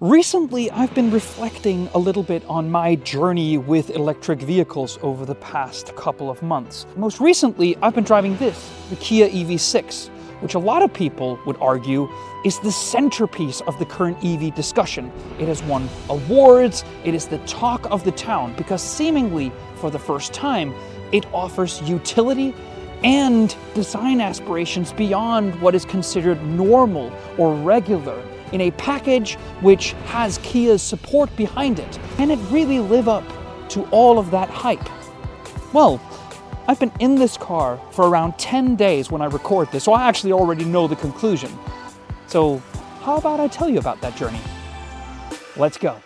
Recently, I've been reflecting a little bit on my journey with electric vehicles over the past couple of months. Most recently, I've been driving this, the Kia EV6, which a lot of people would argue is the centerpiece of the current EV discussion. It has won awards, it is the talk of the town because seemingly for the first time, it offers utility and design aspirations beyond what is considered normal or regular in a package which has Kia's support behind it. Can it really live up to all of that hype? Well, I've been in this car for around 10 days when I record this, so I actually already know the conclusion. So, how about I tell you about that journey? Let's go.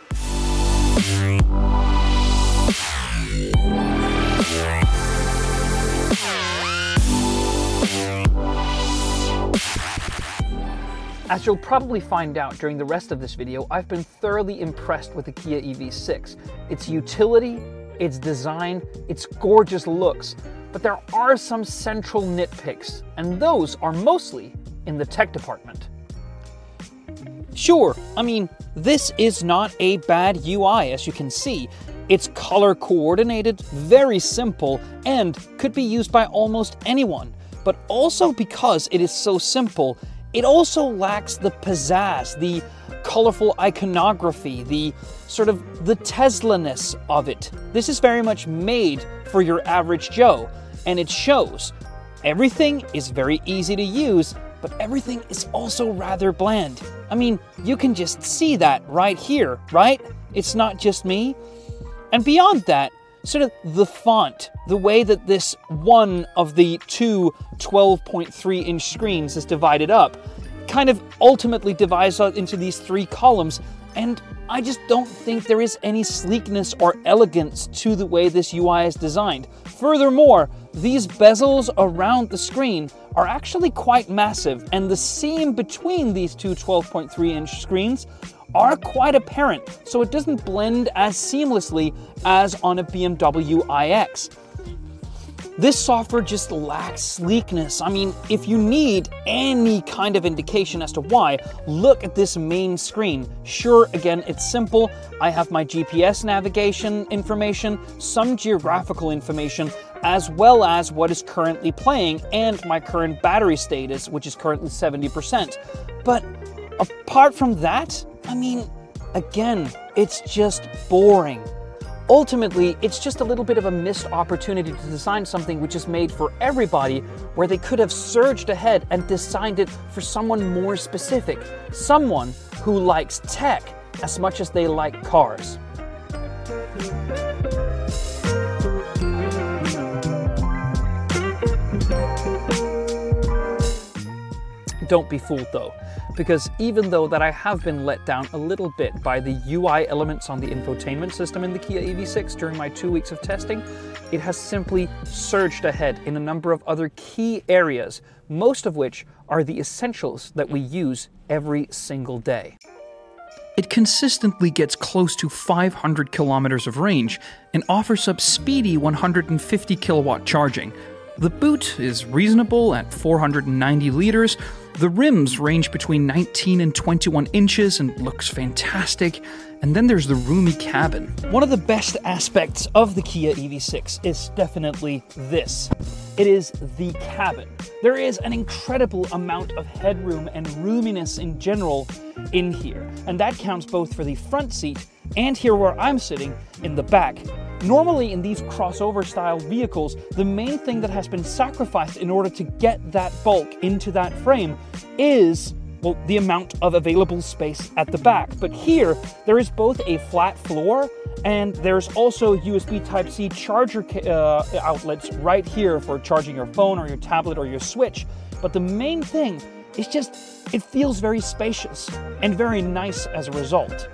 As you'll probably find out during the rest of this video, I've been thoroughly impressed with the Kia EV6. Its utility, its design, its gorgeous looks, but there are some central nitpicks, and those are mostly in the tech department. Sure, I mean, this is not a bad UI as you can see. It's color coordinated, very simple, and could be used by almost anyone. But also because it is so simple, it also lacks the pizzazz, the colorful iconography, the sort of the Tesla-ness of it. This is very much made for your average Joe, and it shows. Everything is very easy to use, but everything is also rather bland. I mean, you can just see that right here, right? It's not just me. And beyond that, sort of the font, the way that this one of the two 12.3 inch screens is divided up, kind of ultimately divides out into these three columns. And I just don't think there is any sleekness or elegance to the way this UI is designed. Furthermore, these bezels around the screen are actually quite massive, and the seam between these two 12.3 inch screens are quite apparent, so it doesn't blend as seamlessly as on a BMW iX. This software just lacks sleekness. I mean, if you need any kind of indication as to why, look at this main screen. Sure, again, it's simple. I have my GPS navigation information, some geographical information, as well as what is currently playing and my current battery status, which is currently 70%. But apart from that, I mean, again, it's just boring. Ultimately, it's just a little bit of a missed opportunity to design something which is made for everybody, where they could have surged ahead and designed it for someone more specific, someone who likes tech as much as they like cars. Don't be fooled though because even though that I have been let down a little bit by the UI elements on the infotainment system in the Kia EV6 during my two weeks of testing, it has simply surged ahead in a number of other key areas, most of which are the essentials that we use every single day. It consistently gets close to 500 kilometers of range and offers up speedy 150 kilowatt charging. The boot is reasonable at 490 liters, the rims range between 19 and 21 inches and looks fantastic. And then there's the roomy cabin. One of the best aspects of the Kia EV6 is definitely this. It is the cabin. There is an incredible amount of headroom and roominess in general in here, and that counts both for the front seat and here where I'm sitting in the back. Normally, in these crossover style vehicles, the main thing that has been sacrificed in order to get that bulk into that frame is well, the amount of available space at the back. But here, there is both a flat floor and there's also USB Type C charger uh, outlets right here for charging your phone or your tablet or your Switch. But the main thing is just, it feels very spacious and very nice as a result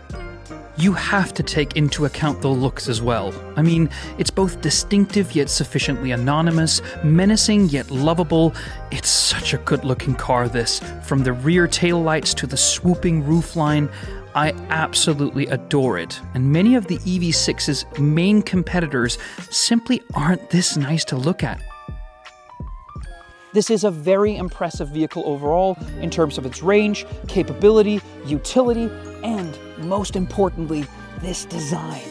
you have to take into account the looks as well. I mean, it's both distinctive yet sufficiently anonymous, menacing yet lovable. It's such a good looking car, this. From the rear taillights to the swooping roofline. I absolutely adore it, and many of the EV6's main competitors simply aren't this nice to look at. This is a very impressive vehicle overall in terms of its range, capability, utility, and most importantly, this design.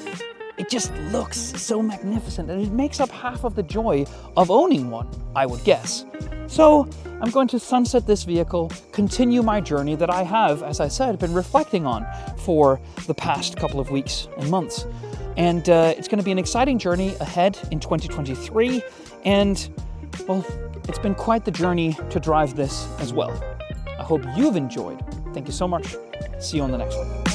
It just looks so magnificent and it makes up half of the joy of owning one, I would guess. So I'm going to sunset this vehicle, continue my journey that I have, as I said, been reflecting on for the past couple of weeks and months. And uh, it's going to be an exciting journey ahead in 2023. And, well, it's been quite the journey to drive this as well. I hope you've enjoyed. Thank you so much. See you on the next one.